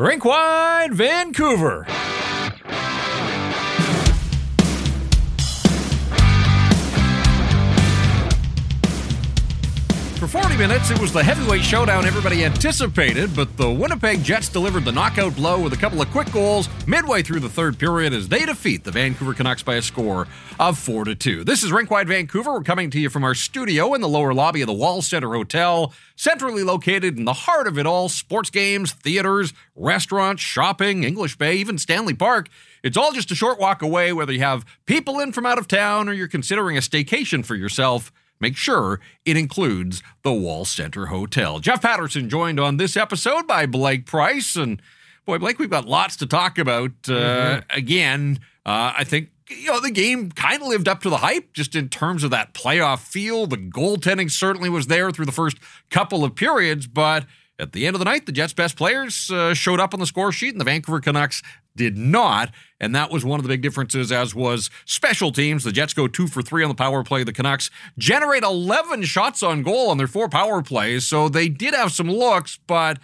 Rink Wide Vancouver. For 40 minutes, it was the heavyweight showdown everybody anticipated, but the Winnipeg Jets delivered the knockout blow with a couple of quick goals midway through the third period as they defeat the Vancouver Canucks by a score of 4 to 2. This is Rinkwide Vancouver. We're coming to you from our studio in the lower lobby of the Wall Center Hotel, centrally located in the heart of it all sports games, theaters, restaurants, shopping, English Bay, even Stanley Park. It's all just a short walk away, whether you have people in from out of town or you're considering a staycation for yourself. Make sure it includes the Wall Center Hotel. Jeff Paterson joined on this episode by Blake Price. And boy, Blake, we've got lots to talk about. Uh, mm-hmm. Again, uh, I think you know, the game kind of lived up to the hype just in terms of that playoff feel. The goaltending certainly was there through the first couple of periods, but at the end of the night, the Jets' best players uh, showed up on the score sheet, and the Vancouver Canucks did not. And that was one of the big differences, as was special teams. The Jets go two for three on the power play. The Canucks generate 11 shots on goal on their four power plays. So they did have some looks, but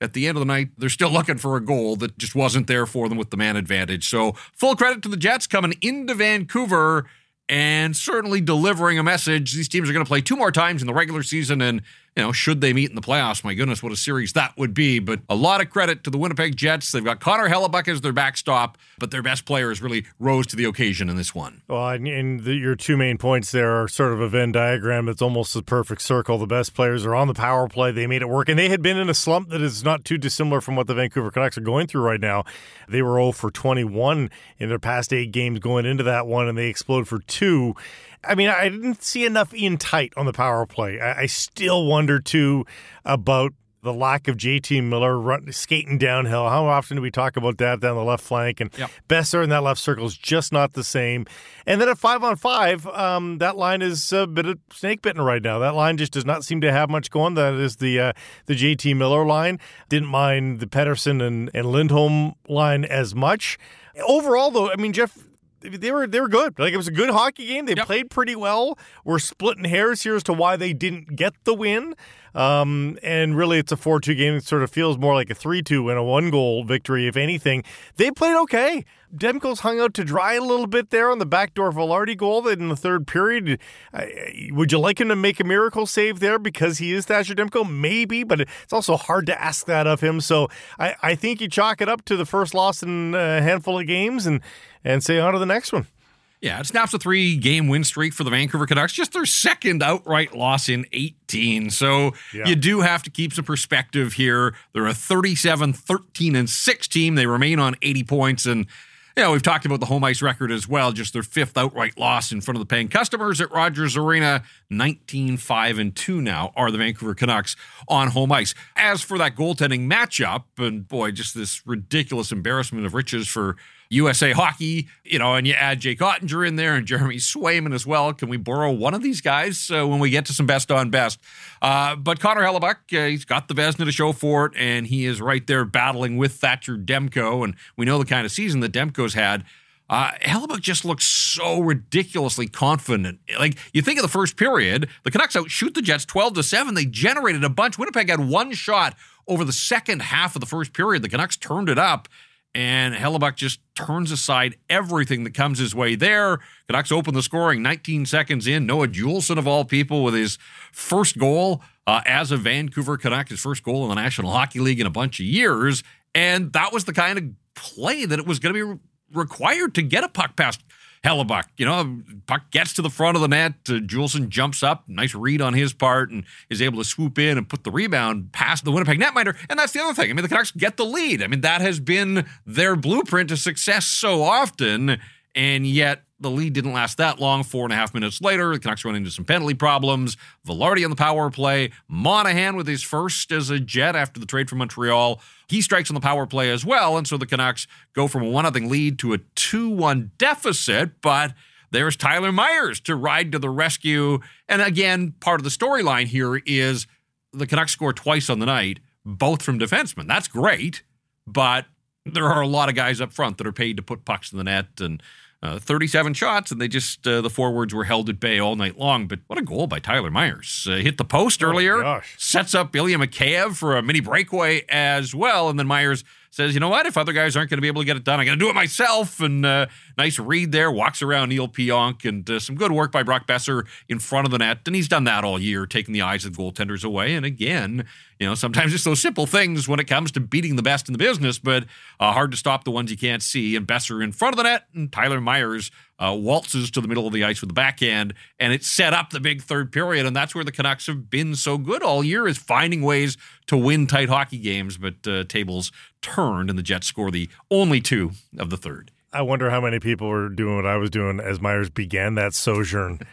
at the end of the night, they're still looking for a goal that just wasn't there for them with the man advantage. So full credit to the Jets coming into Vancouver and certainly delivering a message. These teams are going to play two more times in the regular season, and you know, should they meet in the playoffs, my goodness, what a series that would be. But a lot of credit to the Winnipeg Jets. They've got Connor Hellebuyck as their backstop, but their best players really rose to the occasion in this one. Well, and, the, your two main points there are sort of a Venn diagram that's almost a perfect circle. The best players are on the power play. They made it work, and they had been in a slump that is not too dissimilar from what the Vancouver Canucks are going through right now. They were 0 for 21 in their past eight games going into that one, and they explode for two. I mean, I didn't see enough Ian tight on the power play. I, I still wonder too about the lack of JT Miller run, skating downhill. How often do we talk about that down the left flank? And yep. Boeser in that left circle is just not the same. And then at five on five, um, that line is a bit of snake bitten right now. That line just does not seem to have much going. That is the uh, the JT Miller line. Didn't mind the Pettersson and, and Lindholm line as much. Overall, though, I mean, Jeff, they were they were good. Like it was a good hockey game. They yep. played pretty well. We're splitting hairs here as to why they didn't get the win. Um, and really, it's a four-two game. It sort of feels more like a three-two and a one-goal victory, if anything. They played okay. Demko's hung out to dry a little bit there on the backdoor Vilardi goal in the third period. Would you like him to make a miracle save there because he is Thatcher Demko? Maybe, but it's also hard to ask that of him. So I, I think you chalk it up to the first loss in a handful of games and and say on to the next one. Yeah, it snaps a three game win streak for the Vancouver Canucks, just their second outright loss in 18. So yeah. you do have to keep some perspective here. They're a 37 13 and 6 team. They remain on 80 points. And, you know, we've talked about the home ice record as well, just their fifth outright loss in front of the paying customers at Rogers Arena. 19 5 and 2 now are the Vancouver Canucks on home ice. As for that goaltending matchup, and boy, just this ridiculous embarrassment of riches for USA Hockey, you know, and you add Jake Oettinger in there and Jeremy Swayman as well. Can we borrow one of these guys uh, when we get to some best on best? Uh, but Connor Hellebuyck, uh, he's got the Vezina to show for it, and he is right there battling with Thatcher Demko. And we know the kind of season that Demko's had. Uh, Hellebuyck just looks so ridiculously confident. Like you think of the first period, the Canucks outshoot the Jets twelve to seven. They generated a bunch. Winnipeg had one shot over the second half of the first period. The Canucks turned it up, and Hellebuyck just turns aside everything that comes his way there. Canucks open the scoring 19 seconds in. Noah Juulsen, of all people, with his first goal uh, as a Vancouver Canuck, his first goal in the National Hockey League in a bunch of years. And that was the kind of play that it was going to be required to get a puck past Hellebuyck. You know, puck gets to the front of the net. Uh, Juulsen jumps up, nice read on his part, and is able to swoop in and put the rebound past the Winnipeg netminder. And that's the other thing. I mean, the Canucks get the lead. I mean, that has been their blueprint to success so often, and yet the lead didn't last that long. Four and a half minutes later, the Canucks run into some penalty problems. Vilardi on the power play. Monahan with his first as a Jet after the trade from Montreal. He strikes on the power play as well. And so the Canucks go from a 1 0 lead to a 2 1 deficit. But there's Tyler Myers to ride to the rescue. And again, part of the storyline here is the Canucks score twice on the night, both from defensemen. That's great. But there are a lot of guys up front that are paid to put pucks in the net and uh, 37 shots, and they just, uh, the forwards were held at bay all night long. But what a goal by Tyler Myers. Uh, hit the post oh, earlier, sets up Ilya Mikheyev for a mini breakaway as well. And then Myers says, you know what? If other guys aren't going to be able to get it done, I'm going to do it myself. And uh, nice read there. Walks around Neil Pionk and uh, some good work by Brock Boeser in front of the net. And he's done that all year, taking the eyes of the goaltenders away. And again, you know, sometimes it's those simple things when it comes to beating the best in the business, but uh, hard to stop the ones you can't see. And Boeser in front of the net, and Tyler Myers uh, waltzes to the middle of the ice with the backhand, and it set up the big third period. And that's where the Canucks have been so good all year is finding ways to win tight hockey games. But uh, tables turned, and the Jets score the only two of the third. I wonder how many people were doing what I was doing as Myers began that sojourn.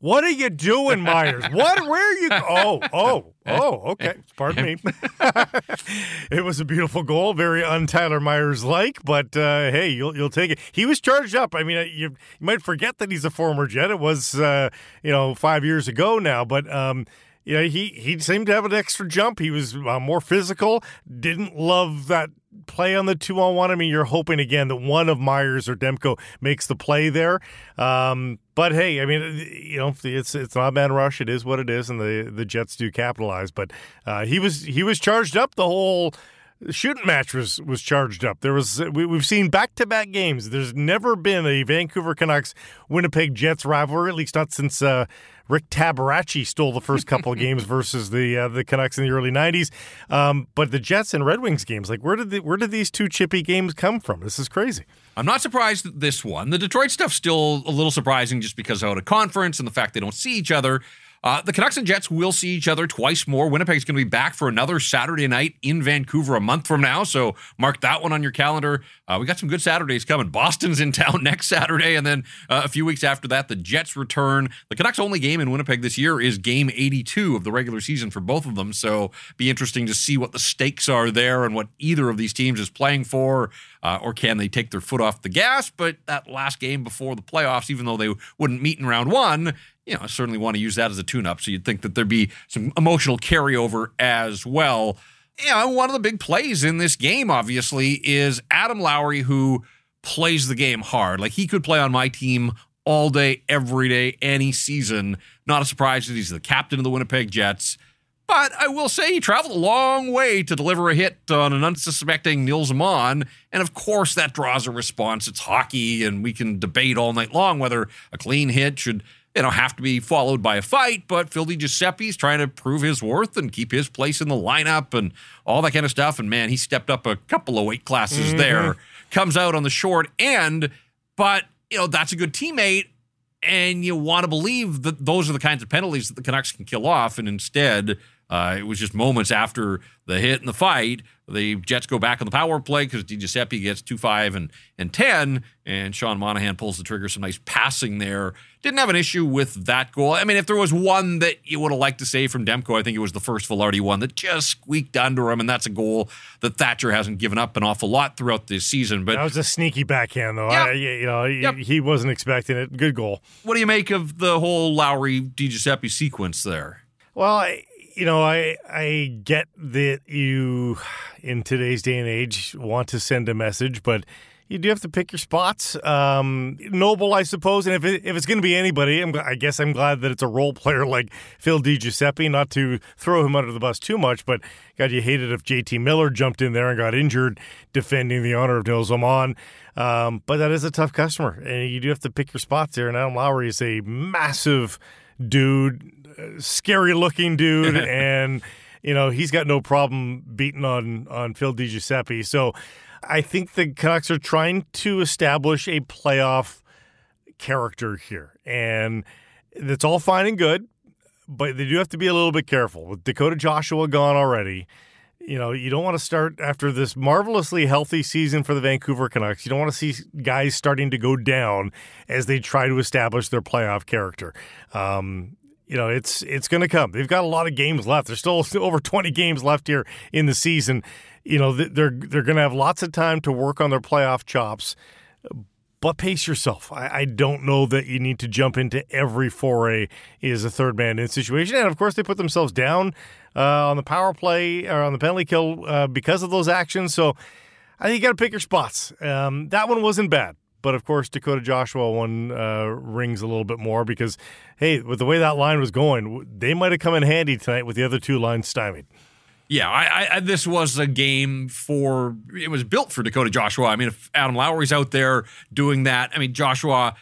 What are you doing, Myers? What? Where are you? Oh, oh, oh. Okay, pardon me. it was a beautiful goal, very un-Tyler Myers like, but uh, hey, you'll you'll take it. He was charged up. I mean, uh, you, you might forget that he's a former Jet. It was uh, you know five years ago now, but. Um, you know, he, he seemed to have an extra jump. He was uh, more physical. Didn't love that play on the two on one. I mean, you're hoping again that one of Myers or Demko makes the play there. Um, but hey, I mean, you know, it's it's not a man rush. It is what it is, and the the Jets do capitalize. But uh, he was he was charged up the whole shooting match was was charged up. There was we, have seen back to back games. There's never been a Vancouver Canucks Winnipeg Jets rivalry, at least not since uh, Rick Tabaracci stole the first couple of games versus the uh, the Canucks in the early '90s. Um, but the Jets and Red Wings games, like where did the, where did these two chippy games come from? This is crazy. I'm not surprised at this one. The Detroit stuff's still a little surprising just because out of conference and the fact they don't see each other. Uh, the Canucks and Jets will see each other twice more. Winnipeg's going to be back for another Saturday night in Vancouver a month from now. So mark that one on your calendar. Uh, we got some good Saturdays coming. Boston's in town next Saturday. And then uh, a few weeks after that, the Jets return. The Canucks' only game in Winnipeg this year is game 82 of the regular season for both of them. So be interesting to see what the stakes are there and what either of these teams is playing for. Uh, or can they take their foot off the gas? But that last game before the playoffs, even though they wouldn't meet in round one, you know, I certainly want to use that as a tune up. So you'd think that there'd be some emotional carryover as well. You know, one of the big plays in this game, obviously, is Adam Lowry, who plays the game hard. Like he could play on my team all day, every day, any season. Not a surprise that he's the captain of the Winnipeg Jets. But I will say he traveled a long way to deliver a hit on an unsuspecting Nils Aman. And of course, that draws a response. It's hockey, and we can debate all night long whether a clean hit should you know, have to be followed by a fight, but Phil Giuseppe's trying to prove his worth and keep his place in the lineup and all that kind of stuff. And man, he stepped up a couple of weight classes mm-hmm. there, comes out on the short end, but you know, that's a good teammate. And you want to believe that those are the kinds of penalties that the Canucks can kill off. And instead, uh, it was just moments after the hit and the fight. The Jets go back on the power play because DiGiuseppe gets 2 5 and, and 10, and Sean Monahan pulls the trigger. Some nice passing there. Didn't have an issue with that goal. I mean, if there was one that you would have liked to save from Demko, I think it was the first Vilardi one that just squeaked under him, and that's a goal that Thatcher hasn't given up an awful lot throughout this season. But that was a sneaky backhand, though. Yep. I, you know, yep. he, he wasn't expecting it. Good goal. What do you make of the whole Lowry DiGiuseppe sequence there? Well, I, you know, I I get that you in today's day and age want to send a message, but you do have to pick your spots. Um, noble, I suppose, and if it, if it's going to be anybody, I'm, i guess I'm glad that it's a role player like Phil Giuseppe. Not to throw him under the bus too much, but God, you hated if JT Miller jumped in there and got injured defending the honor of Nils Aman. Um, but that is a tough customer, and you do have to pick your spots there. And Adam Lowry is a massive dude scary looking dude, and you know he's got no problem beating on on Phil DiGiuseppe. So I think the Canucks are trying to establish a playoff character here, and that's all fine and good. But they do have to be a little bit careful with Dakota Joshua gone already. You know, you don't want to start after this marvelously healthy season for the Vancouver Canucks. You don't want to see guys starting to go down as they try to establish their playoff character. Um, you know, it's it's going to come. They've got a lot of games left. There's still over 20 games left here in the season. You know, they're they're going to have lots of time to work on their playoff chops. But pace yourself. I, I, don't know that you need to jump into every foray is a third man in situation. And of course, they put themselves down uh, on the power play or on the penalty kill uh, because of those actions. So I think you got to pick your spots. Um, that one wasn't bad. But of course, Dakota Joshua one uh, rings a little bit more because, hey, with the way that line was going, they might have come in handy tonight with the other two lines stymied. Yeah, I, I, this was a game for it was built for Dakota Joshua. I mean, if Adam Lowry's out there doing that, I mean Joshua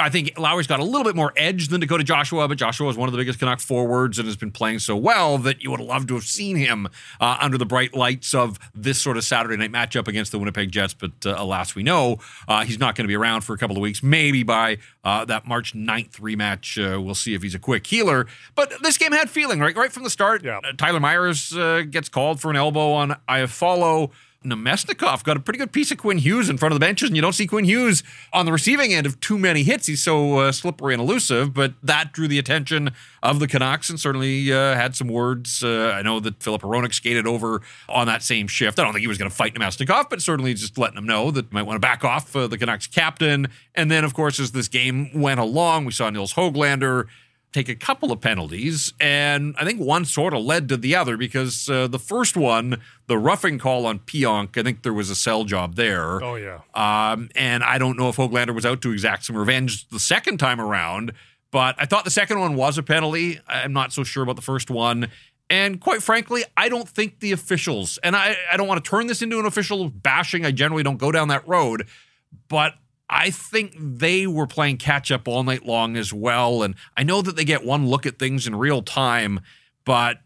I think Lowry's got a little bit more edge than Dakota Joshua, but Joshua is one of the biggest Canuck forwards and has been playing so well that you would have loved to have seen him uh, under the bright lights of this sort of Saturday night matchup against the Winnipeg Jets. But uh, alas, we know uh, he's not going to be around for a couple of weeks. Maybe by uh, that March 9th rematch, uh, we'll see if he's a quick healer. But this game had feeling, right? Right from the start. Yeah. Uh, Tyler Myers gets called for an elbow on Iafallo. Namestnikov got a pretty good piece of Quinn Hughes in front of the benches, and you don't see Quinn Hughes on the receiving end of too many hits. He's so uh, slippery and elusive, but that drew the attention of the Canucks and certainly uh, had some words. Uh, I know that Filip Hronek skated over on that same shift. I don't think he was going to fight Namestnikov, but certainly just letting him know that might want to back off uh, the Canucks captain. And then, of course, as this game went along, we saw Nils Hoglander take a couple of penalties, and I think one sort of led to the other because uh, the first one, the roughing call on Pionk, I think there was a sell job there. Oh yeah. Um, and I don't know if Hoglander was out to exact some revenge the second time around, but I thought the second one was a penalty. I'm not so sure about the first one. And quite frankly, I don't think the officials, and I, I don't want to turn this into an official bashing. I generally don't go down that road, but I think they were playing catch up all night long as well. And I know that they get one look at things in real time, but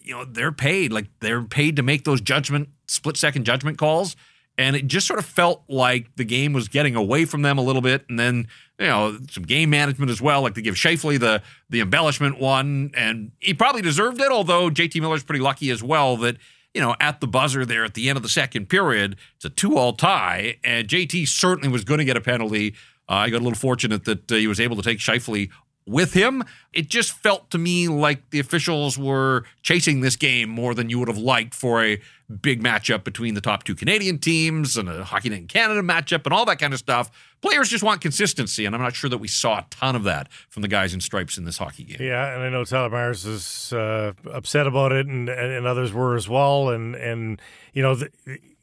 you know, they're paid. Like they're paid to make those judgment, split second judgment calls. And it just sort of felt like the game was getting away from them a little bit. And then, you know, some game management as well. Like they give Scheifele the the embellishment one, and he probably deserved it, although JT Miller's pretty lucky as well that you know, at the buzzer there at the end of the second period. It's a two-all tie, and JT certainly was going to get a penalty. Uh, I got a little fortunate that uh, he was able to take Scheifele with him. It just felt to me like the officials were chasing this game more than you would have liked for a big matchup between the top two Canadian teams and a Hockey Night in Canada matchup and all that kind of stuff. Players just want consistency, and I'm not sure that we saw a ton of that from the guys in stripes in this hockey game. Yeah, and I know Tyler Myers is uh, upset about it, and, and others were as well. And and you know, the,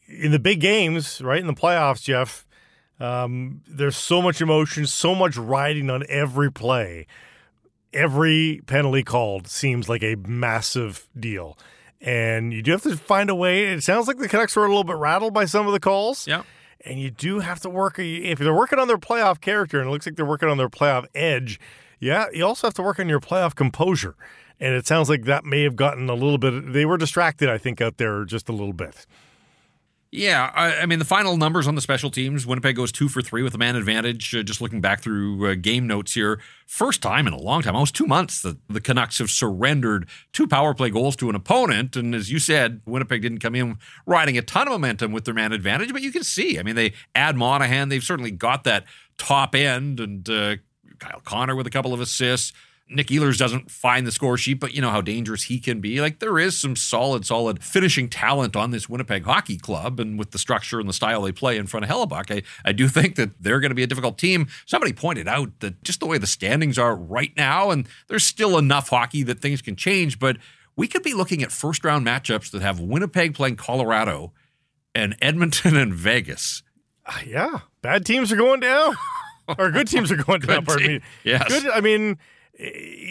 in the big games, right in the playoffs, Jeff, um, there's so much emotion, so much riding on every play. Every penalty called seems like a massive deal and you do have to find a way. It sounds like the Canucks were a little bit rattled by some of the calls. Yeah. And you do have to work if they're working on their playoff character, and it looks like they're working on their playoff edge. Yeah, you also have to work on your playoff composure. And it sounds like that may have gotten a little bit. They were distracted, I think, out there just a little bit. Yeah, I, I, mean the final numbers on the special teams. Winnipeg goes two for three with a man advantage. Uh, just looking back through uh, game notes here, first time in a long time, almost two months, that the Canucks have surrendered two power play goals to an opponent. And as you said, Winnipeg didn't come in riding a ton of momentum with their man advantage, but you can see. I mean, they add Monahan. They've certainly got that top end, and uh, Kyle Connor with a couple of assists. Nick Ehlers doesn't find the score sheet, but you know how dangerous he can be. Like there is some solid, solid finishing talent on this Winnipeg hockey club, and with the structure and the style they play in front of Hellebuyck, I, I do think that they're going to be a difficult team. Somebody pointed out that just the way the standings are right now, and there's still enough hockey that things can change, but we could be looking at first round matchups that have Winnipeg playing Colorado and Edmonton and Vegas. Uh, yeah, bad teams are going down, or good teams are going down. Pardon me. Yes, good. I mean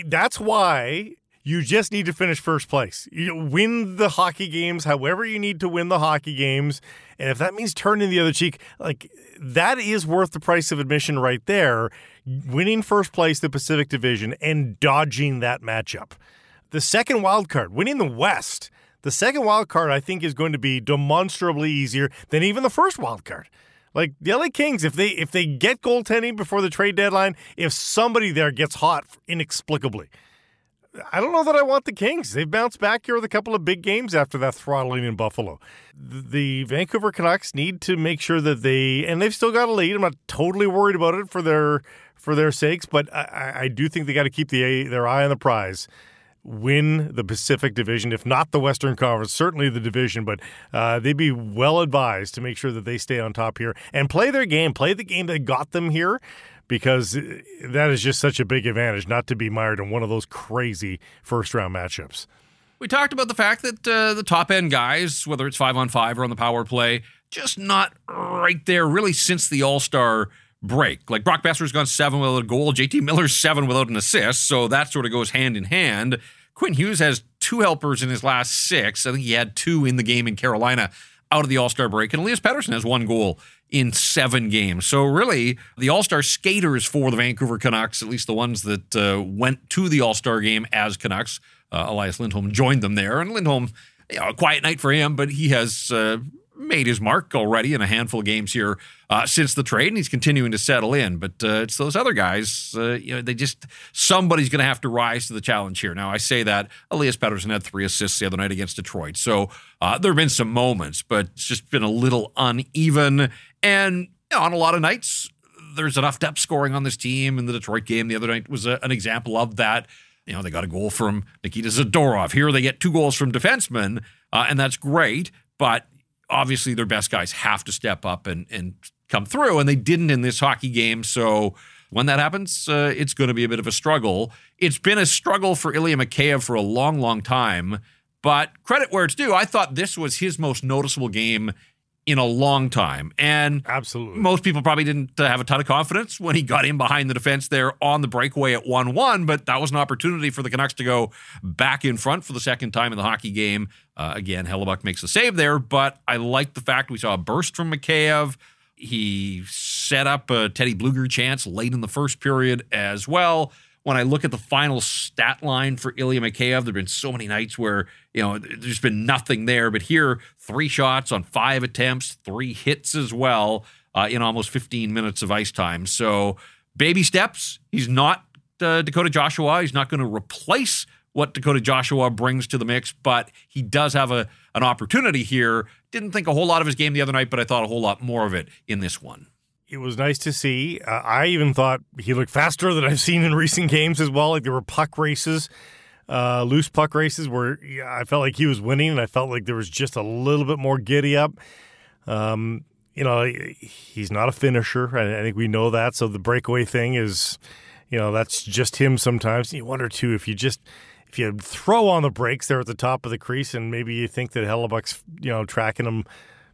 that's why you just need to finish first place. You win the hockey games however you need to win the hockey games. And if that means turning the other cheek, like that is worth the price of admission right there. Winning first place the Pacific Division and dodging that matchup. The second wild card, winning the West. The second wild card, I think, is going to be demonstrably easier than even the first wild card. Like the LA Kings, if they if they get goaltending before the trade deadline, if somebody there gets hot inexplicably, I don't know that I want the Kings. They've bounced back here with a couple of big games after that throttling in Buffalo. The Vancouver Canucks need to make sure that they and they've still got a lead. I'm not totally worried about it for their for their sakes, but I, I do think they got to keep the their eye on the prize win the Pacific Division, if not the Western Conference, certainly the division. But uh, they'd be well advised to make sure that they stay on top here and play their game, play the game that got them here. Because that is just such a big advantage not to be mired in one of those crazy first round matchups. We talked about the fact that uh, the top end guys, whether it's five on five or on the power play, just not right there really since the All Star break. Like Brock Boeser's gone seven without a goal. JT Miller's seven without an assist. So that sort of goes hand in hand. Quinn Hughes has two helpers in his last six. I think he had two in the game in Carolina out of the All Star break. And Elias Pettersson has one goal in seven games. So, really, the All Star skaters for the Vancouver Canucks, at least the ones that uh, went to the All Star game as Canucks, uh, Elias Lindholm joined them there. And Lindholm, you know, a quiet night for him, but he has. Uh, made his mark already in a handful of games here uh, since the trade, and he's continuing to settle in. But uh, it's those other guys, uh, you know, they just somebody's going to have to rise to the challenge here. Now, I say that Elias Pettersson had three assists the other night against Detroit, so uh, there have been some moments, but it's just been a little uneven. And you know, on a lot of nights, there's enough depth scoring on this team. And the Detroit game the other night was a, an example of that. You know, they got a goal from Nikita Zadorov. Here they get two goals from defensemen, uh, and that's great. But obviously their best guys have to step up and, and come through, and they didn't in this hockey game. So when that happens, uh, it's going to be a bit of a struggle. It's been a struggle for Ilya Mikheyev for a long, long time. But credit where it's due, I thought this was his most noticeable game in a long time. And absolutely, most people probably didn't uh, have a ton of confidence when he got in behind the defense there on the breakaway at 1 1. But that was an opportunity for the Canucks to go back in front for the second time in the hockey game. Uh, again, Hellebuyck makes a save there, but I like the fact we saw a burst from Mikheyev. He set up a Teddy Blueger chance late in the first period as well when I look at the final stat line for Ilya Mikheyev, there have been so many nights where, you know, there's been nothing there. But here, three shots on five attempts, three hits as well uh, in almost 15 minutes of ice time. So, baby steps. He's not uh, Dakota Joshua. He's not going to replace what Dakota Joshua brings to the mix, but he does have a an opportunity here. Didn't think a whole lot of his game the other night, but I thought a whole lot more of it in this one it was nice to see. Uh, I even thought he looked faster than I've seen in recent games as well. Like there were puck races, uh, loose puck races where I felt like he was winning, and I felt like there was just a little bit more giddy up. Um, you know, he's not a finisher. I, I think we know that. So the breakaway thing is, you know, that's just him sometimes. You wonder too if you just if you throw on the brakes there at the top of the crease, and maybe you think that Hellebuyck's you know tracking him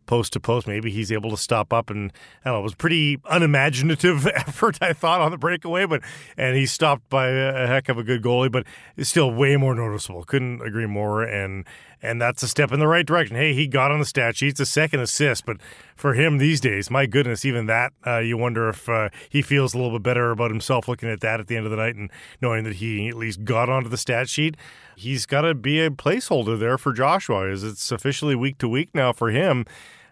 post to post. Maybe he's able to stop up and I don't know. It was pretty unimaginative effort, I thought, on the breakaway, but and he stopped by a heck of a good goalie, but it's still way more noticeable. Couldn't agree more. And and that's a step in the right direction. Hey, he got on the stat sheet. It's a second assist, but for him these days, my goodness, even that, uh, you wonder if uh, he feels a little bit better about himself looking at that at the end of the night and knowing that he at least got onto the stat sheet. He's got to be a placeholder there for Joshua, as it's officially week to week now for him.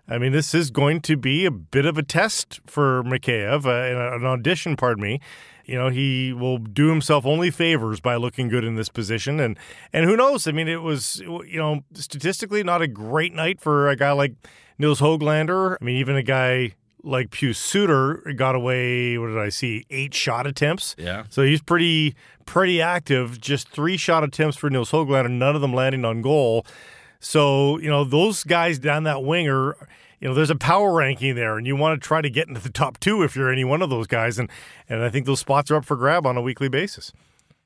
I mean, this is going to be a bit of a test for Mikheyev, uh, an audition, pardon me. You know, he will do himself only favors by looking good in this position, and and who knows? I mean, it was you know statistically not a great night for a guy like Nils Hoglander. I mean, even a guy like Pius Suter got away. What did I see? Eight shot attempts. Yeah. So he's pretty pretty active. Just three shot attempts for Nils Hoglander, none of them landing on goal. So, you know, those guys down that wing are, you know, there's a power ranking there, and you want to try to get into the top two if you're any one of those guys. And, and I think those spots are up for grab on a weekly basis.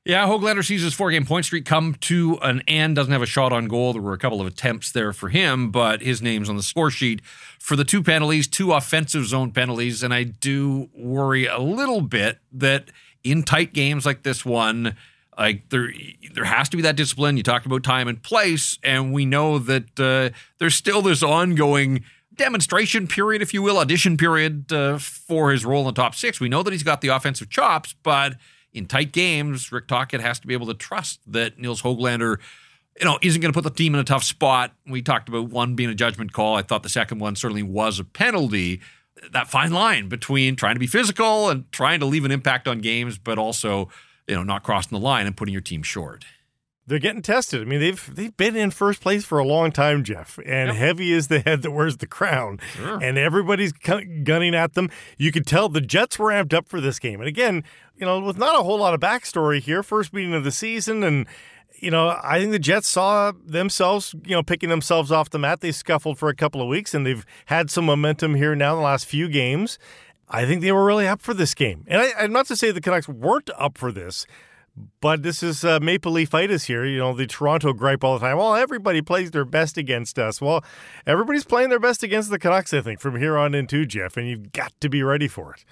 Yeah, Hoglander sees his four game point streak come to an end. Doesn't have a shot on goal. There were a couple of attempts there for him, but his name's on the score sheet for the two penalties, two offensive zone penalties. And I do worry a little bit that in tight games like this one, like there, there has to be that discipline. You talked about time and place, and we know that uh, there's still this ongoing demonstration period, if you will, audition period uh, for his role in the top six. We know that he's got the offensive chops, but in tight games, Rick Tocchet has to be able to trust that Nils Hoglander, you know, isn't going to put the team in a tough spot. We talked about one being a judgment call. I thought the second one certainly was a penalty. That fine line between trying to be physical and trying to leave an impact on games, but also you know, not crossing the line and putting your team short. They're getting tested. I mean, they've they've been in first place for a long time, Jeff. And yep. heavy is the head that wears the crown. Sure. And everybody's gunning at them. You could tell the Jets were amped up for this game. And again, you know, with not a whole lot of backstory here, first meeting of the season, and you know, I think the Jets saw themselves, you know, picking themselves off the mat. They scuffled for a couple of weeks, and they've had some momentum here now in the last few games. I think they were really up for this game. And I, am not to say the Canucks weren't up for this, but this is uh, Maple Leafitis here. You know, the Toronto gripe all the time. Well, everybody plays their best against us. Well, everybody's playing their best against the Canucks, I think, from here on in too, Jeff, and you've got to be ready for it.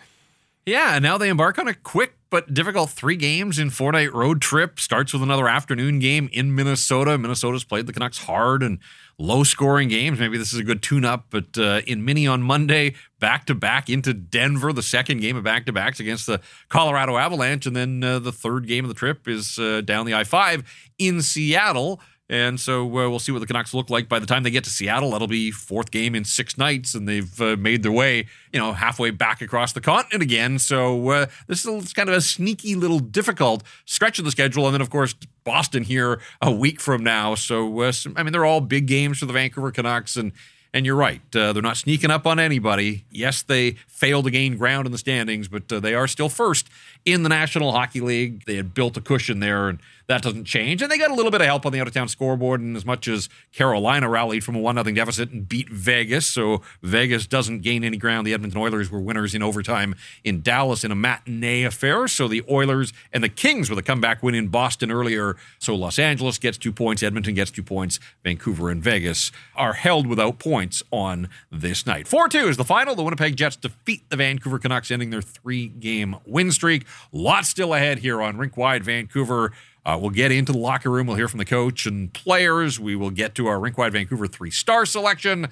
Yeah, and now they embark on a quick but difficult three games in four night road trip. Starts with another afternoon game in Minnesota. Minnesota's played the Canucks hard and low scoring games. Maybe this is a good tune up, but uh, in Mini on Monday, back to back into Denver, the second game of back to backs against the Colorado Avalanche. And then uh, the third game of the trip is uh, down the I 5 in Seattle. And so uh, we'll see what the Canucks look like by the time they get to Seattle. That'll be fourth game in six nights, and they've uh, made their way, you know, halfway back across the continent again. So uh, this is kind of a sneaky little difficult stretch of the schedule. And then, of course, Boston here a week from now. So, uh, I mean, they're all big games for the Vancouver Canucks, and and you're right. Uh, they're not sneaking up on anybody. Yes, they failed to gain ground in the standings, but uh, they are still first in the National Hockey League. They had built a cushion there, and that doesn't change. And they got a little bit of help on the out of town scoreboard. And as much as Carolina rallied from a 1 0 deficit and beat Vegas, so Vegas doesn't gain any ground. The Edmonton Oilers were winners in overtime in Dallas in a matinee affair. So the Oilers and the Kings with a comeback win in Boston earlier. So Los Angeles gets two points, Edmonton gets two points, Vancouver and Vegas are held without points on this night. 4 2 is the final. The Winnipeg Jets defeat the Vancouver Canucks, ending their three game win streak. Lots still ahead here on Rink Wide Vancouver. Uh, we'll get into the locker room. We'll hear from the coach and players. We will get to our Rink Wide Vancouver three star selection.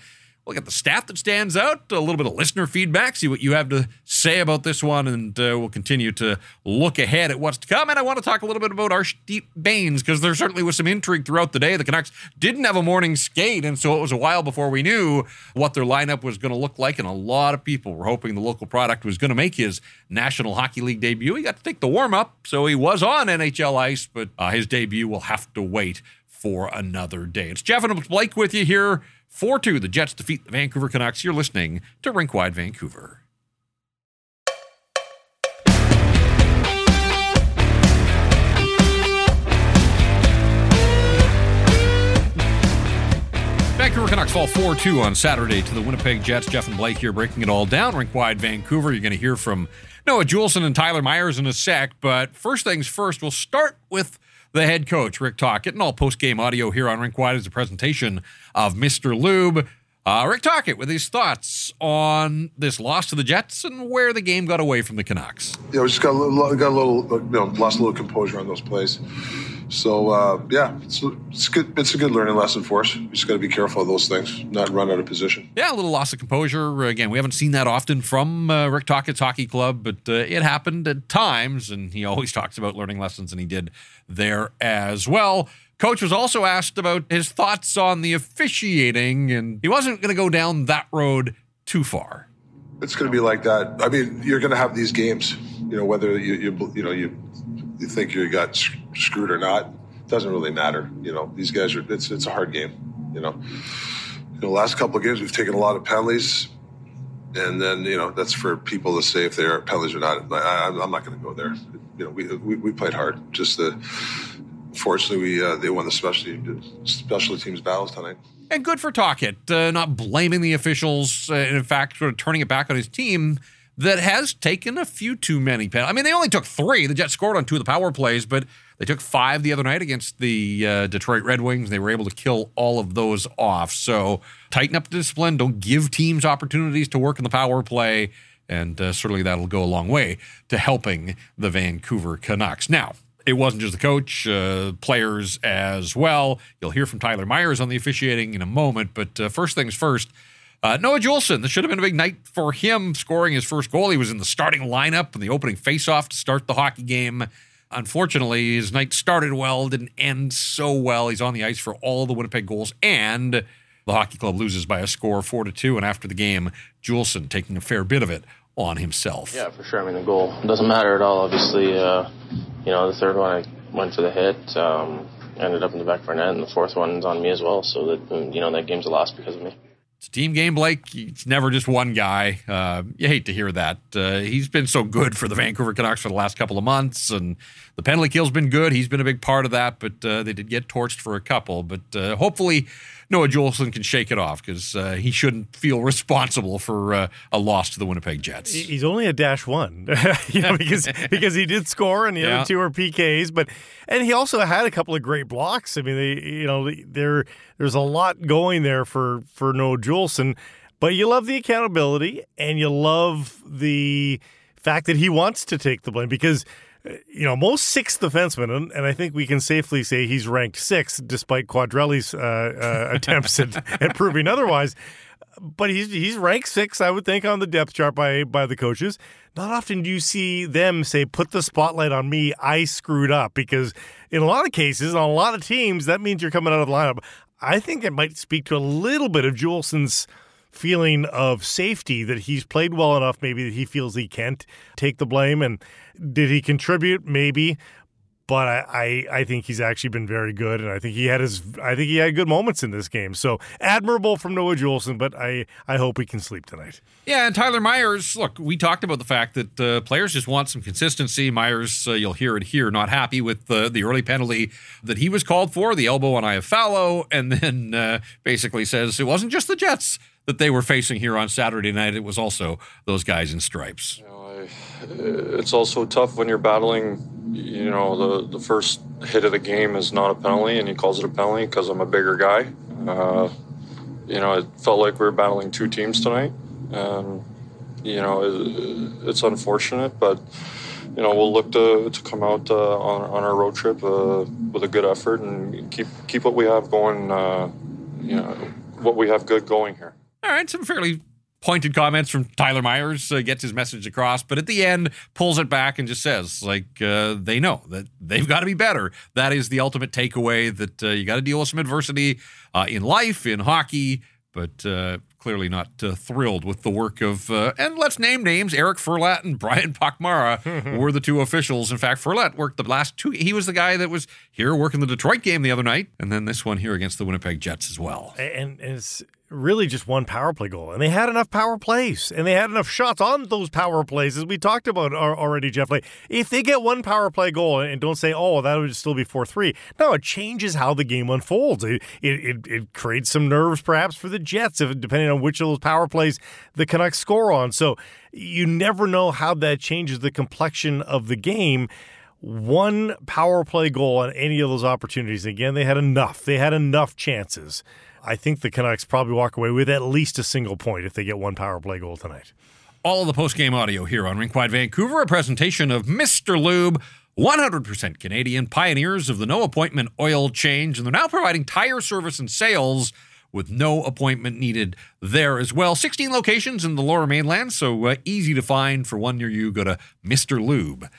We'll get the staff that stands out, a little bit of listener feedback, see what you have to say about this one, and uh, we'll continue to look ahead at what's to come. And I want to talk a little bit about our Arshdeep Bains because there certainly was some intrigue throughout the day. The Canucks didn't have a morning skate, and so it was a while before we knew what their lineup was going to look like. And a lot of people were hoping the local product was going to make his National Hockey League debut. He got to take the warm up, so he was on NHL ice, but uh, his debut will have to wait for another day. It's Jeff and Blake with you here 4 2, the Jets defeat the Vancouver Canucks. You're listening to Rink Wide Vancouver. Vancouver Canucks fall 4 2 on Saturday to the Winnipeg Jets. Jeff and Blake here breaking it all down. Rink Wide Vancouver. You're going to hear from Noah Juulsen and Tyler Myers in a sec. But first things first, we'll start with the head coach, Rick Tocchet, and all post game audio here on Rink Wide is a presentation of Mr. Lube. Uh, Rick Tocchet with his thoughts on this loss to the Jets and where the game got away from the Canucks. Yeah, we just got a little, got a little, you know, lost a little composure on those plays. So uh, yeah, it's, it's good. It's a good learning lesson for us. We just got to be careful of those things, not run out of position. Yeah, a little loss of composure. Again, we haven't seen that often from uh, Rick Tocchet's hockey club, but uh, it happened at times, and he always talks about learning lessons, and he did there as well. Coach was also asked about his thoughts on the officiating, and he wasn't going to go down that road too far. It's going to be like that. I mean, you're going to have these games. You know, whether you you, you know you you think you got screwed or not, doesn't really matter. You know, these guys are. It's it's a hard game. You know, you know, last couple of games we've taken a lot of penalties, and then you know that's for people to say if they are penalties or not. I, am not going to go there. You know, we, we, we played hard. Just the fortunately we uh, they won the special special teams battles tonight. And good for Tocchet, uh, not blaming the officials. Uh, in fact, sort of turning it back on his team that has taken a few too many penalties. I mean, they only took three. The Jets scored on two of the power plays, but they took five the other night against the uh, Detroit Red Wings. They were able to kill all of those off. So tighten up the discipline. Don't give teams opportunities to work in the power play. And uh, certainly that'll go a long way to helping the Vancouver Canucks. Now, it wasn't just the coach, uh, players as well. You'll hear from Tyler Myers on the officiating in a moment. But uh, first things first, uh, Noah Juulsen, this should have been a big night for him scoring his first goal. He was in the starting lineup in the opening faceoff to start the hockey game. Unfortunately, his night started well, didn't end so well. He's on the ice for all the Winnipeg goals, and the hockey club loses by a score four to two. And after the game, Juulsen taking a fair bit of it on himself. Yeah, for sure. I mean, the goal doesn't matter at all. Obviously, uh, you know, the third one I went for the hit, um, ended up in the back of our net, and the fourth one's on me as well. So that you know that game's a loss because of me. It's a team game, Blake. It's never just one guy. Uh, you hate to hear that. Uh, he's been so good for the Vancouver Canucks for the last couple of months, and the penalty kill's been good. He's been a big part of that, but uh, they did get torched for a couple. But uh, hopefully, Noah Juulsen can shake it off because uh, he shouldn't feel responsible for uh, a loss to the Winnipeg Jets. He's only a dash one, you know, because because he did score and the yeah. other two are PKs, but and he also had a couple of great blocks. I mean, they you know there there's a lot going there for for Noah Juulsen, but you love the accountability and you love the fact that he wants to take the blame because you know, most sixth defensemen, and I think we can safely say he's ranked sixth, despite Quadrelli's uh, uh, attempts at, at, proving otherwise. But he's he's ranked sixth, I would think, on the depth chart by by the coaches. Not often do you see them say, "Put the spotlight on me. I screwed up." Because in a lot of cases, on a lot of teams, that means you're coming out of the lineup. I think it might speak to a little bit of Juulsen's feeling of safety that he's played well enough, maybe that he feels he can't take the blame. And did he contribute? Maybe. But I, I, I, think he's actually been very good, and I think he had his I think he had good moments in this game. So admirable from Noah Juulsen, but I, I hope he can sleep tonight. Yeah, and Tyler Myers. Look, we talked about the fact that uh, players just want some consistency. Myers, uh, you'll hear it here, not happy with uh, the early penalty that he was called for, the elbow on Iafallo, and then uh, basically says it wasn't just the Jets that they were facing here on Saturday night. It was also those guys in stripes. You know, I, it's also tough when you're battling. You know, the the first hit of the game is not a penalty, and he calls it a penalty because I'm a bigger guy. Uh, you know, it felt like we were battling two teams tonight, and you know, it, it's unfortunate, but you know, we'll look to, to come out uh, on, on our road trip uh, with a good effort and keep keep what we have going. Uh, you know, what we have good going here. All right, some fairly pointed comments from Tyler Myers uh, gets his message across, but at the end pulls it back and just says, like, uh, they know that they've got to be better. That is the ultimate takeaway that uh, you got to deal with some adversity uh, in life, in hockey, but uh, clearly not uh, thrilled with the work of, and let's name names, Eric Furlatt and Brian Pochmara were the two officials. In fact, Furlatt worked the last two, he was the guy that was here working the Detroit game the other night, and then this one here against the Winnipeg Jets as well. And, and it's really just one power play goal. And they had enough power plays and they had enough shots on those power plays, as we talked about already, Jeff. Like, if they get one power play goal and don't say, oh, that would still be 4 3, no, it changes how the game unfolds. It, it, it, creates some nerves, perhaps, for the Jets, if, depending on which of those power plays the Canucks score on. So you never know how that changes the complexion of the game one power play goal on any of those opportunities. Again, they had enough. They had enough chances I think the Canucks probably walk away with at least a single point if they get one power play goal tonight. All of the post-game audio here on Rinkwide Vancouver, a presentation of Mr. Lube, 100% Canadian pioneers of the no appointment oil change, and they're now providing tire service and sales with no appointment needed there as well. 16 locations in the lower mainland, so uh, easy to find. For one near you, go to mrlube.com.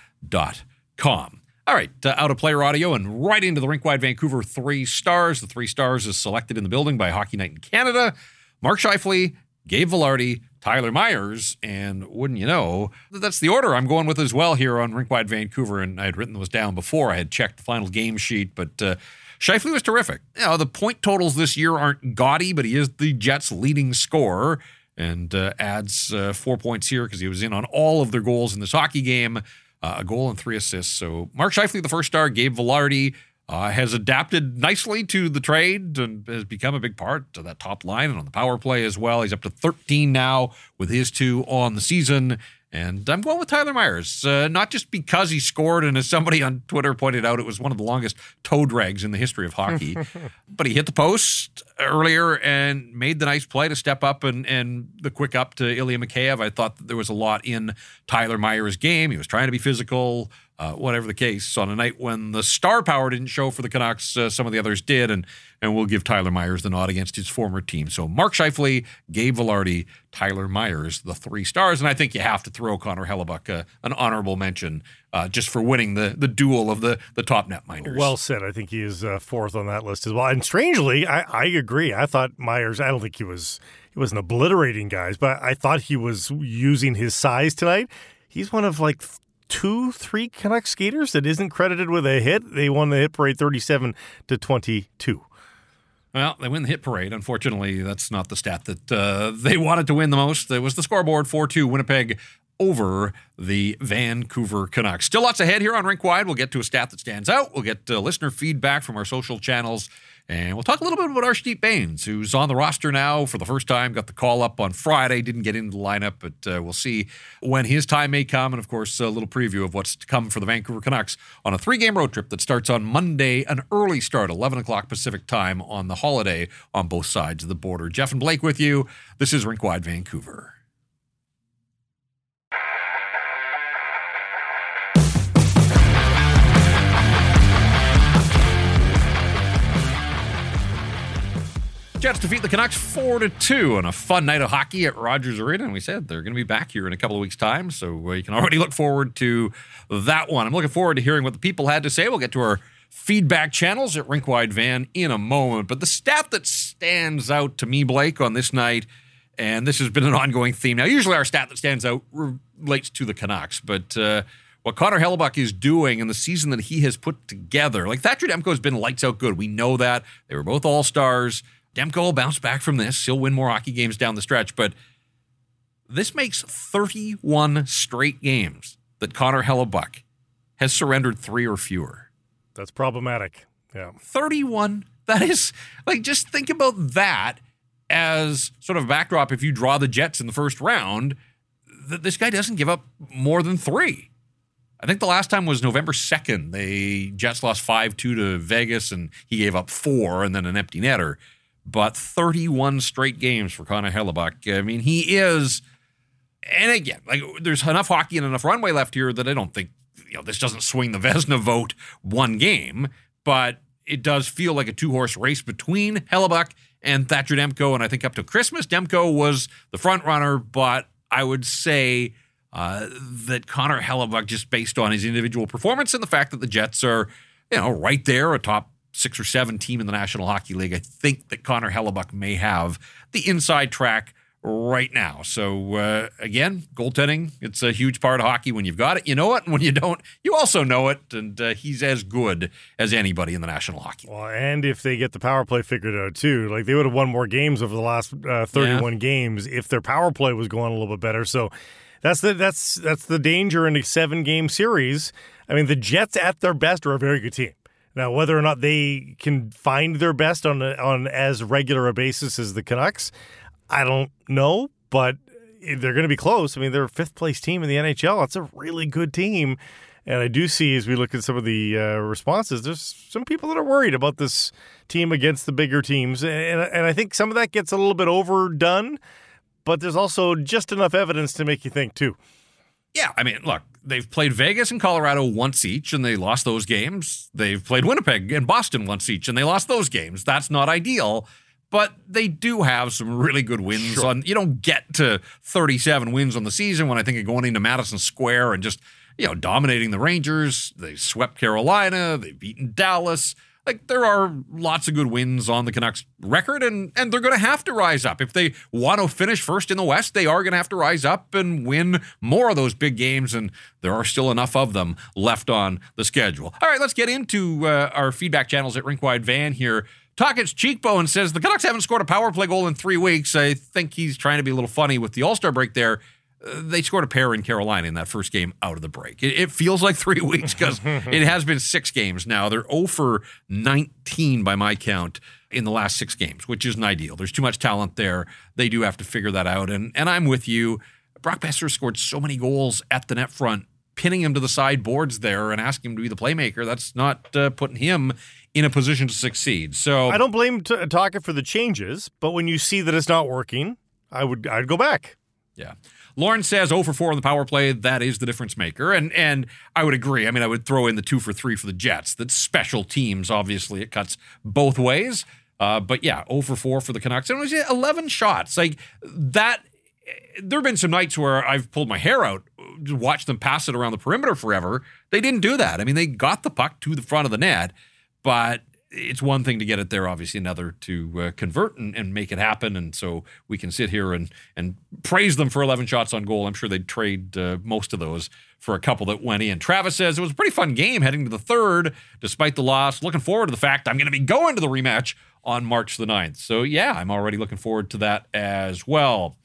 All right, uh, out of player audio and right into the Rinkwide Vancouver three stars. The three stars is selected in the building by Hockey Night in Canada. Mark Scheifele, Gabe Vilardi, Tyler Myers, and wouldn't you know, that's the order I'm going with as well here on Rinkwide Vancouver. And I had written those down before I had checked the final game sheet, but uh, Scheifele was terrific. You know, the point totals this year aren't gaudy, but he is the Jets' leading scorer and uh, adds uh, four points here because he was in on all of their goals in this hockey game uh, a goal and three assists. So Mark Scheifele, the first star, Gabe Vilardi uh, has adapted nicely to the trade and has become a big part of that top line and on the power play as well. He's up to 13 now with his two on the season. And I'm going with Tyler Myers, uh, not just because he scored, and as somebody on Twitter pointed out, it was one of the longest toe drags in the history of hockey. but he hit the post earlier and made the nice play to step up and, and the quick up to Ilya Mikheyev. I thought that there was a lot in Tyler Myers' game. He was trying to be physical, uh, whatever the case. On a night when the star power didn't show for the Canucks, uh, some of the others did, and and we'll give Tyler Myers the nod against his former team. So Mark Scheifele, Gabe Vilardi, Tyler Myers, the three stars, and I think you have to throw Connor Hellebuyck uh, an honorable mention uh, just for winning the the duel of the the top netminders. Well said. I think he is uh, fourth on that list as well. And strangely, I, I agree. I thought Myers. I don't think he was he wasn't obliterating guys, but I thought he was using his size tonight. He's one of like two, three Canucks skaters that isn't credited with a hit. They won the hit parade 37 to 22. Well, they win the hit parade. Unfortunately, that's not the stat that uh, they wanted to win the most. It was the scoreboard 4 2 Winnipeg over the Vancouver Canucks. Still lots ahead here on Rink Wide. We'll get to a stat that stands out. We'll get uh, listener feedback from our social channels and we'll talk a little bit about Arshdeep Bains, who's on the roster now for the first time, got the call up on Friday, didn't get into the lineup, but uh, we'll see when his time may come. And of course, a little preview of what's to come for the Vancouver Canucks on a three game road trip that starts on Monday, an early start, 11 o'clock Pacific time on the holiday on both sides of the border. Jeff and Blake with you. This is Rinkwide Vancouver. Jets defeat the Canucks 4 to 2 on a fun night of hockey at Rogers Arena. And we said they're going to be back here in a couple of weeks' time. So uh, you can already look forward to that one. I'm looking forward to hearing what the people had to say. We'll get to our feedback channels at Rinkwide Van in a moment. But the stat that stands out to me, Blake, on this night, and this has been an ongoing theme. Now, usually our stat that stands out relates to the Canucks, but. Uh, what Connor Hellebuyck is doing in the season that he has put together. Like Thatcher Demko has been lights out good. We know that. They were both all stars. Demko will bounce back from this. He'll win more hockey games down the stretch. But this makes 31 straight games that Connor Hellebuyck has surrendered three or fewer. That's problematic. Yeah. 31. That is like, just think about that as sort of a backdrop. If you draw the Jets in the first round, that this guy doesn't give up more than three. I think the last time was November 2nd. They Jets lost 5 2 to Vegas, and he gave up four and then an empty netter but 31 straight games for Connor Hellebuyck. I mean, he is, and again, like there's enough hockey and enough runway left here that I don't think you know this doesn't swing the Vezina vote one game, but it does feel like a two horse race between Hellebuyck and Thatcher Demko, and I think up to Christmas, Demko was the front runner, but I would say. Uh, that Connor Hellebuyck, just based on his individual performance and the fact that the Jets are, you know, right there, a top six or seven team in the National Hockey League. I think that Connor Hellebuyck may have the inside track right now. So uh, again, goaltending, it's a huge part of hockey. When you've got it, you know it, and when you don't, you also know it. And uh, he's as good as anybody in the National Hockey League. Well, and if they get the power play figured out too, like they would have won more games over the last uh, 31 yeah. games if their power play was going a little bit better. So that's the that's that's the danger in a seven game series. I mean, the Jets at their best are a very good team. Now, whether or not they can find their best on on as regular a basis as the Canucks, I don't know, but they're going to be close. I mean, they're a fifth place team in the NHL. That's a really good team. And I do see as we look at some of the uh, responses, there's some people that are worried about this team against the bigger teams. And, and I think some of that gets a little bit overdone, but there's also just enough evidence to make you think, too. Yeah, I mean, look, they've played Vegas and Colorado once each, and they lost those games. They've played Winnipeg and Boston once each, and they lost those games. That's not ideal, but they do have some really good wins. Sure. On you don't get to 37 wins on the season when I think of going into Madison Square and just you know dominating the Rangers. They swept Carolina. They've beaten Dallas like there are lots of good wins on the Canucks record, and and they're going to have to rise up if they want to finish first in the West. They are going to have to rise up and win more of those big games, and there are still enough of them left on the schedule. All right, let's get into uh, our feedback channels at Rinkwide Van here. Talkits Cheekbone says the Canucks haven't scored a power play goal in three weeks. I think he's trying to be a little funny with the All Star break there they scored a pair in Carolina in that first game out of the break. It, it feels like three weeks because it has been six games now. They're 0 for 19 by my count in the last six games, which isn't ideal. There's too much talent there. They do have to figure that out. And and I'm with you. Brock Boeser scored so many goals at the net front, pinning him to the sideboards there and asking him to be the playmaker. That's not uh, putting him in a position to succeed. So I don't blame t- Tocchet for the changes, but when you see that it's not working, I would I'd go back. Yeah. Lauren says 0 for 4 on the power play. That is the difference maker. And and I would agree. I mean, I would throw in the 2 for 3 for the Jets. That's special teams. Obviously, it cuts both ways. Uh, but yeah, 0 for 4 for the Canucks. And it was 11 shots. Like that. There have been some nights where I've pulled my hair out, watched them pass it around the perimeter forever. They didn't do that. I mean, they got the puck to the front of the net, but it's one thing to get it there, obviously another to uh, convert and, and, make it happen. And so we can sit here and and praise them for 11 shots on goal. I'm sure they'd trade uh, most of those for a couple that went in. Travis says it was a pretty fun game heading to the third, despite the loss. Looking forward to the fact I'm going to be going to the rematch on March the 9th. So yeah, I'm already looking forward to that as well.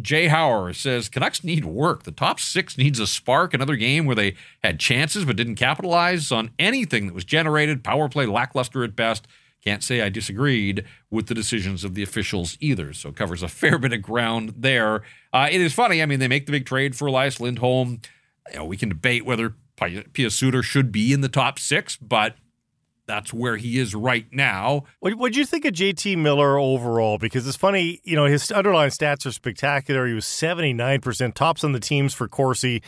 Jay Hauer says Canucks need work. The top six needs a spark. Another game where they had chances but didn't capitalize on anything that was generated. Power play lackluster at best. Can't say I disagreed with the decisions of the officials either. So covers a fair bit of ground there. Uh, it is funny. I mean, they make the big trade for Elias Lindholm. You know, we can debate whether Pius Suter should be in the top six, but that's where he is right now. What would you think of JT Miller overall? Because it's funny, you know, his underlying stats are spectacular. He was 79% tops on the teams for Corsi.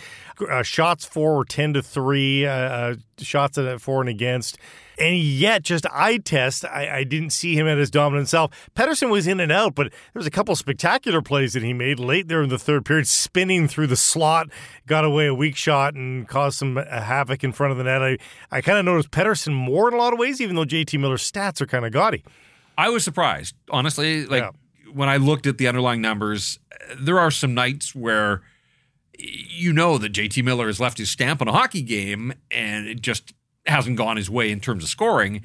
Uh, shots for were 10 to 3, uh, uh, shots at four and against. And yet, just eye test, I, I didn't see him at his dominant self. Pettersson was in and out, but there was a couple spectacular plays that he made late there in the third period, spinning through the slot, got away a weak shot, and caused some uh, havoc in front of the net. I, I kind of noticed Pettersson more in a lot of ways, even though JT Miller's stats are kind of gaudy. I was surprised, honestly. Like yeah. when I looked at the underlying numbers, there are some nights where you know that JT Miller has left his stamp on a hockey game and it just hasn't gone his way in terms of scoring.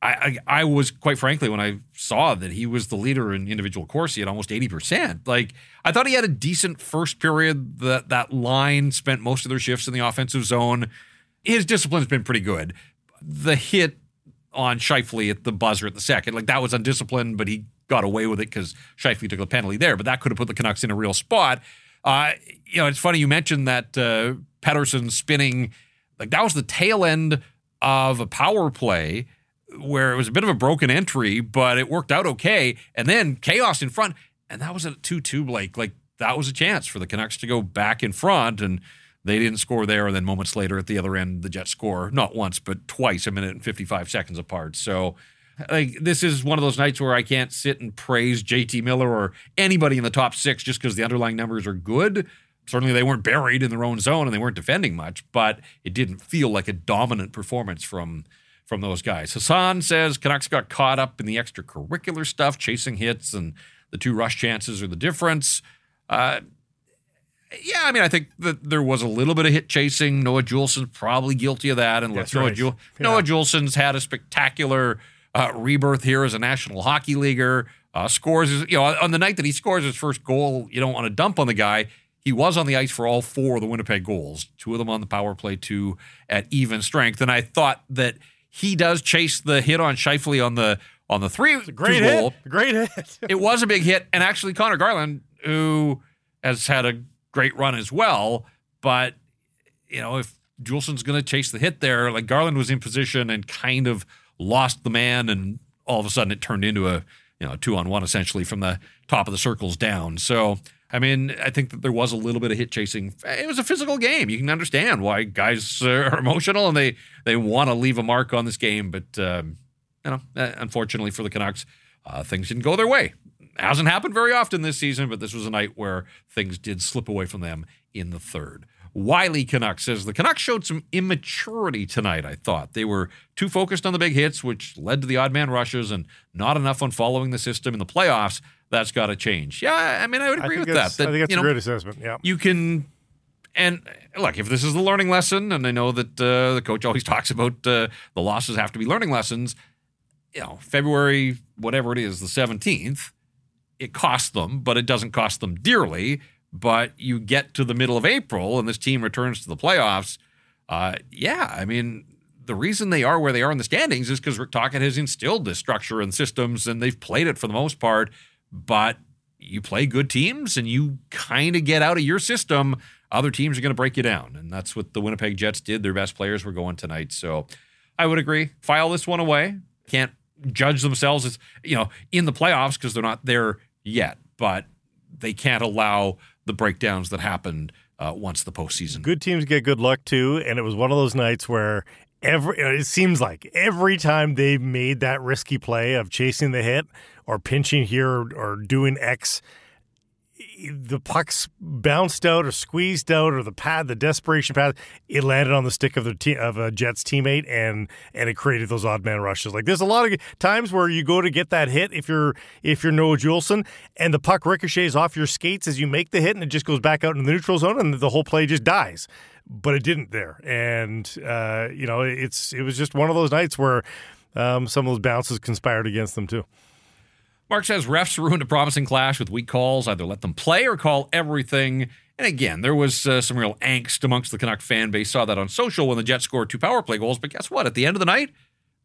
I, I, I was quite frankly when I saw that he was the leader in individual Corsi at almost eighty percent. Like I thought he had a decent first period. That that line spent most of their shifts in the offensive zone. His discipline's been pretty good. The hit on Scheifele at the buzzer at the second, like that was undisciplined, but he got away with it because Scheifele took a penalty there. But that could have put the Canucks in a real spot. Uh, you know, it's funny you mentioned that uh, Pettersson spinning, like that was the tail end of a power play where it was a bit of a broken entry, but it worked out okay. And then chaos in front, and that was a 2 2, Blake. Like that was a chance for the Canucks to go back in front, and they didn't score there. And then moments later at the other end, the Jets score not once, but twice, a minute and 55 seconds apart. So, like this is one of those nights where I can't sit and praise JT Miller or anybody in the top six just because the underlying numbers are good. Certainly, they weren't buried in their own zone and they weren't defending much, but it didn't feel like a dominant performance from from those guys. Hassan says Canucks got caught up in the extracurricular stuff, chasing hits, and the two rush chances are the difference. Uh, yeah, I mean, I think that there was a little bit of hit chasing. Noah Juulsen's probably guilty of that, and That's Noah, right. Jul- yeah. Noah Juulsen's had a spectacular uh, rebirth here as a National Hockey Leaguer. Uh, scores, his, you know, on the night that he scores his first goal, you don't want to dump on the guy. He was on the ice for all four of the Winnipeg goals, two of them on the power play, two at even strength. And I thought that he does chase the hit on Scheifele on the on the three great hit. Goal. Great hit. it was a big hit, and actually Conor Garland, who has had a great run as well, but you know if Juulsen's going to chase the hit there, like Garland was in position and kind of lost the man, and all of a sudden it turned into a you know two on one essentially from the top of the circles down. So I mean, I think that there was a little bit of hit chasing. It was a physical game. You can understand why guys are emotional and they they want to leave a mark on this game, but um, you know, uh, unfortunately for the Canucks, uh, things didn't go their way. Hasn't happened very often this season, but this was a night where things did slip away from them in the third. Wiley Canucks says the Canucks showed some immaturity tonight, I thought. They were too focused on the big hits, which led to the odd man rushes, and not enough on following the system in the playoffs. That's got to change. Yeah, I mean, I would agree I with that, that. I think that's you know, a great assessment. Yeah. You can and look, if this is the learning lesson, and I know that uh, the coach always talks about uh, the losses have to be learning lessons, you know, February, whatever it is, the 17th, it costs them, but it doesn't cost them dearly but you get to the middle of April and this team returns to the playoffs. Uh, yeah, I mean, the reason they are where they are in the standings is because Rick Tocchet has instilled this structure and systems, and they've played it for the most part. But you play good teams, and you kind of get out of your system. Other teams are going to break you down, and that's what the Winnipeg Jets did. Their best players were going tonight, so I would agree. File this one away. Can't judge themselves as you know in the playoffs because they're not there yet, but they can't allow the breakdowns that happened uh, once the postseason. Good teams get good luck too, and it was one of those nights where every uh, it seems like every time they made that risky play of chasing the hit or pinching here or, or doing X, the pucks bounced out or squeezed out or the pad, the desperation pad, it landed on the stick of the te- of a Jets teammate and and it created those odd man rushes. Like there's a lot of times where you go to get that hit if you're if you're Noah Juulsen and the puck ricochets off your skates as you make the hit and it just goes back out in the neutral zone and the whole play just dies. But it didn't there, and uh, you know it's it was just one of those nights where um, some of those bounces conspired against them too. Mark says refs ruined a promising clash with weak calls. Either let them play or call everything. And again, there was uh, some real angst amongst the Canuck fan base. Saw that on social when the Jets scored two power play goals. But guess what? At the end of the night,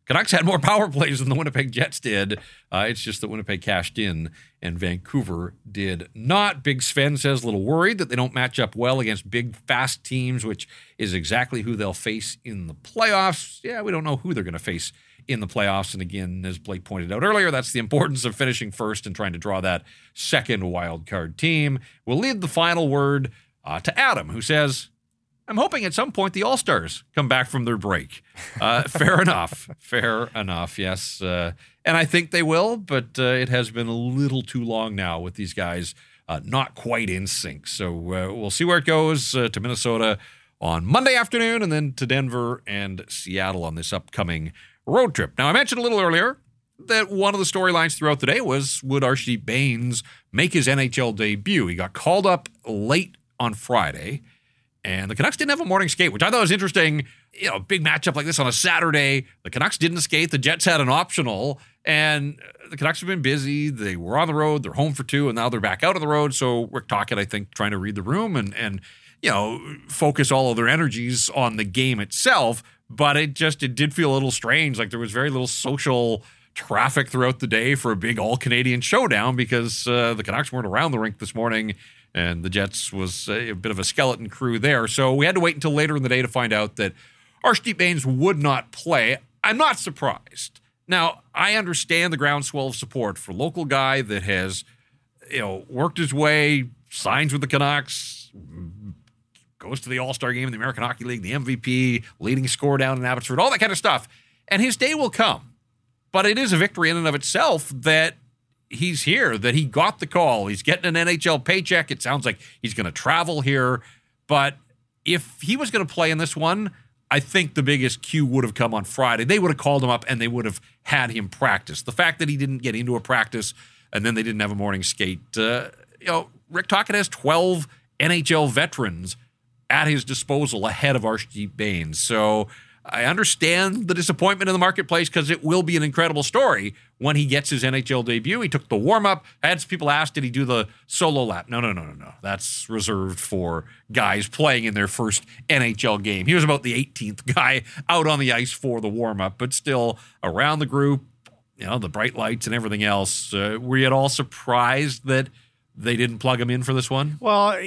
Canucks had more power plays than the Winnipeg Jets did. Uh, it's just that Winnipeg cashed in and Vancouver did not. Big Sven says a little worried that they don't match up well against big, fast teams, which is exactly who they'll face in the playoffs. Yeah, we don't know who they're going to face in the playoffs. And again, as Blake pointed out earlier, that's the importance of finishing first and trying to draw that second wild card team. We'll leave the final word uh, to Adam, who says, I'm hoping at some point the All Stars come back from their break. Uh, fair enough. Fair enough. Yes. Uh, and I think they will, but uh, it has been a little too long now with these guys uh, not quite in sync. So uh, we'll see where it goes uh, to Minnesota on Monday afternoon and then to Denver and Seattle on this upcoming road trip. Now, I mentioned a little earlier that one of the storylines throughout the day was would Archie Bains make his NHL debut? He got called up late on Friday. And the Canucks didn't have a morning skate, which I thought was interesting. You know, big matchup like this on a Saturday. The Canucks didn't skate. The Jets had an optional. And the Canucks have been busy. They were on the road. They're home for two, and now they're back out on the road. So Rick Tocchet, I think, trying to read the room and and you know focus all of their energies on the game itself. But it just it did feel a little strange. Like there was very little social traffic throughout the day for a big all Canadian showdown because uh, the Canucks weren't around the rink this morning and the Jets was a, a, bit of a skeleton crew there. So we had to wait until later in the day to find out that Arshdeep Bains would not play. I'm not surprised. Now, I understand the groundswell of support for local guy that has, you know, worked his way, signs with the Canucks, goes to the All Star game in the American Hockey League, the MVP, leading score down in Abbotsford, all that kind of stuff. And his day will come. But it is a victory in and of itself that he's here, that he got the call. He's getting an NHL paycheck. It sounds like he's going to travel here. But if he was going to play in this one, I think the biggest cue would have come on Friday. They would have called him up and they would have had him practice. The fact that he didn't get into a practice and then they didn't have a morning skate, uh, you know, Rick Tocchet has 12 NHL veterans at his disposal ahead of Archie Bains. So I understand the disappointment in the marketplace because it will be an incredible story when he gets his NHL debut. He took the warm up. Had some people ask, did he do the solo lap? No, no, no, no, no. That's reserved for guys playing in their first NHL game. He was about the 18th guy out on the ice for the warm up, but still around the group, you know, the bright lights and everything else. Uh, were you at all surprised that they didn't plug him in for this one? Well,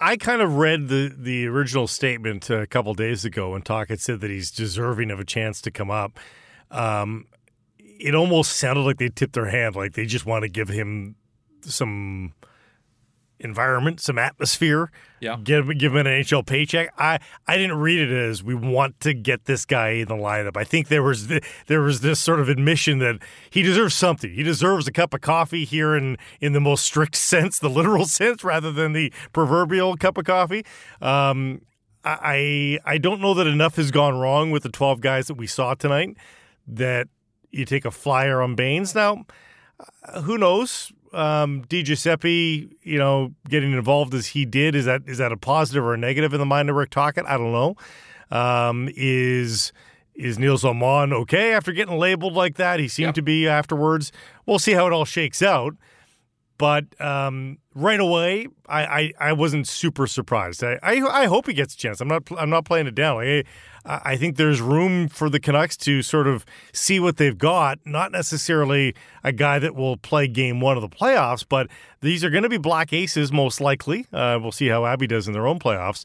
I kind of read the the original statement a couple days ago when Tocchet said that he's deserving of a chance to come up. Um, it almost sounded like they tipped their hand, like they just want to give him some environment, some atmosphere. Yeah. Give give him an NHL paycheck. I I didn't read it as we want to get this guy in the lineup. I think there was the, there was this sort of admission that he deserves something. He deserves a cup of coffee here in in the most strict sense, the literal sense, rather than the proverbial cup of coffee. Um, I I don't know that enough has gone wrong with the twelve guys that we saw tonight. That you take a flyer on Bains now. Who knows? Um, Di Giuseppe, you know, getting involved as he did, is that is that a positive or a negative in the mind of Rick Tocchet? I don't know. Um, is is Nils Åman okay after getting labeled like that? He seemed yep. to be afterwards. We'll see how it all shakes out. But um, right away, I, I, I, wasn't super surprised. I, I, I hope he gets a chance. I'm not I'm not playing it down. Like, I, I think there's room for the Canucks to sort of see what they've got. Not necessarily a guy that will play game one of the playoffs, but these are going to be black aces most likely. Uh, we'll see how Abby does in their own playoffs.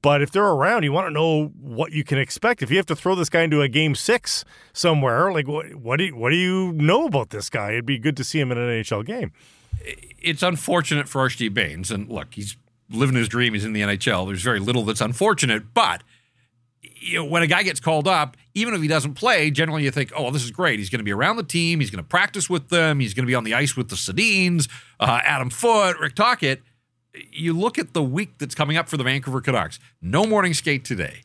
But if they're around, you want to know what you can expect. If you have to throw this guy into a game six somewhere, like what, what do you, what do you know about this guy? It'd be good to see him in an NHL game it's unfortunate for Archie Bains. And look, he's living his dream. He's in the NHL. There's very little that's unfortunate. But you know, when a guy gets called up, even if he doesn't play, generally you think, oh, well, this is great. He's going to be around the team. He's going to practice with them. He's going to be on the ice with the Sedins, uh, Adam Foote, Rick Tocchet. You look at the week that's coming up for the Vancouver Canucks. No morning skate today.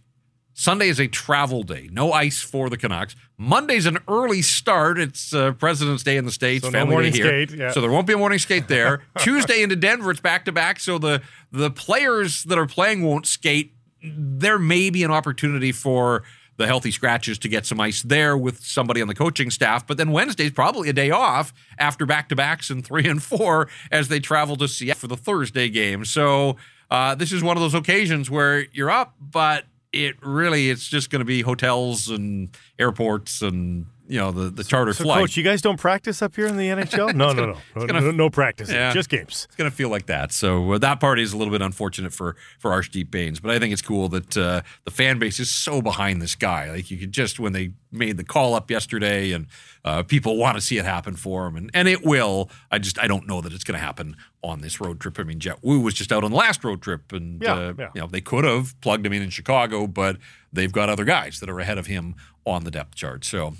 Sunday is a travel day. No ice for the Canucks. Monday's an early start. It's uh, President's Day in the States. So family no morning day here. skate. Yeah. So there won't be a morning skate there. Tuesday into Denver, it's back to back. So the the players that are playing won't skate. There may be an opportunity for the healthy scratches to get some ice there with somebody on the coaching staff. But then Wednesday's probably a day off after back to backs in three and four as they travel to Seattle for the Thursday game. So uh, this is one of those occasions where you're up, but it really it's just going to be hotels and airports and you know the the charter so, flight. Coach, you guys don't practice up here in the NHL? No, no, no, no, gonna, no, no, practice. Yeah, just games. It's going to feel like that. So uh, that part is a little bit unfortunate for for Arshdeep Bains, but I think it's cool that uh, the fan base is so behind this guy. Like you could just when they made the call up yesterday, and uh, people want to see it happen for him, and, and it will. I just I don't know that it's going to happen on this road trip. I mean, Jett Woo was just out on the last road trip, and Yeah, uh, yeah. you know they could have plugged him in in Chicago, but they've got other guys that are ahead of him on the depth chart. So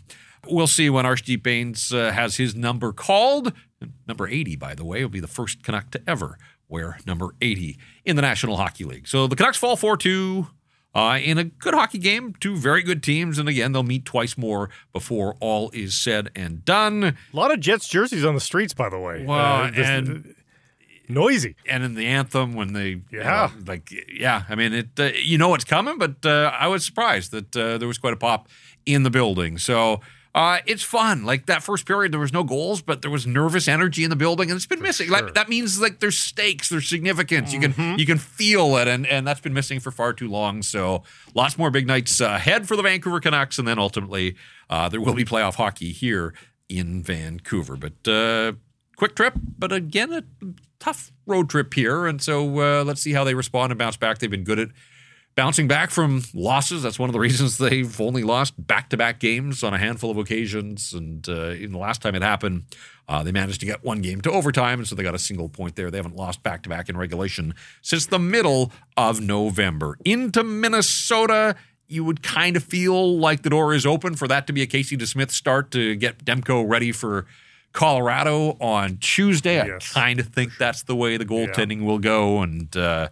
we'll see when Arshdeep Bains uh, has his number called. Number 80, by the way, will be the first Canuck to ever wear number 80 in the National Hockey League. So the Canucks fall 4 2 uh, in a good hockey game. Two very good teams. And again, they'll meet twice more before all is said and done. A lot of Jets jerseys on the streets, by the way. Well, Uh, this- and- noisy. and in the anthem when they you Yeah. know, like yeah i mean it uh, you know what's coming but uh, i was surprised that uh, there was quite a pop in the building so uh, it's fun. Like that first period, there was no goals, but there was nervous energy in the building, and it's been missing. sure. Like, that means like there's stakes, there's significance. You can you can feel it, and and that's been missing for far too long. So lots more big nights ahead for the Vancouver Canucks, and then ultimately uh, there will be playoff hockey here in Vancouver. But uh, quick trip, but again a tough road trip here, and so uh, let's see how they respond and bounce back. They've been good at bouncing back from losses. That's one of the reasons they've only lost back-to-back games on a handful of occasions. And uh, in the last time it happened, uh, they managed to get one game to overtime, and so they got a single point there. They haven't lost back-to-back in regulation since the middle of November. Into Minnesota. You would kind of feel like the door is open for that to be a Casey DeSmith start to get Demko ready for Colorado on Tuesday. Yes. I kind of think that's the way the goaltending will go, and uh,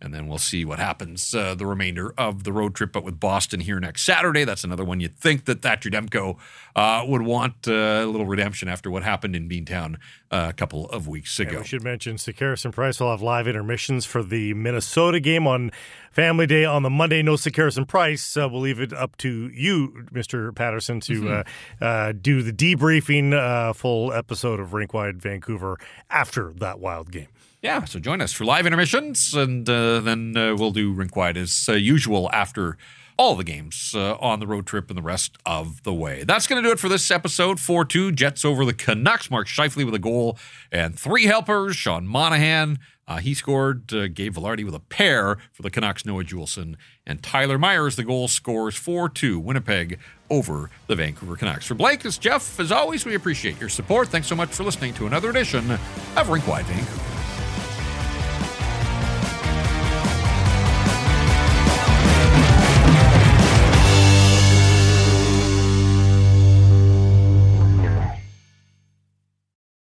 and then we'll see what happens uh, the remainder of the road trip. But with Boston here next Saturday, that's another one you'd think that Thatcher Demko uh, would want uh, a little redemption after what happened in Beantown uh, a couple of weeks And ago. we should mention Sekeres and Price will have live intermissions for the Minnesota game on Family Day on the Monday. No Sekeres and Price. Uh, we'll leave it up to you, Mr. Paterson, to Mm-hmm. uh, uh, do the debriefing uh, full episode of Rink Wide Vancouver after that wild game. Yeah, so join us for live intermissions, and uh, then uh, we'll do rink wide as uh, usual after all the games uh, on the road trip and the rest of the way. That's going to do it for this episode. 4 2, Jets over the Canucks. Mark Scheifele with a goal and three helpers. Sean Monahan, uh, he scored. Uh, Gabe Vilardi with a pair for the Canucks. Noah Juulsen and Tyler Myers, the goal scores 4 2, Winnipeg over the Vancouver Canucks. For Blake, it's Jeff. As always, we appreciate your support. Thanks so much for listening to another edition of Rink Wide Vancouver.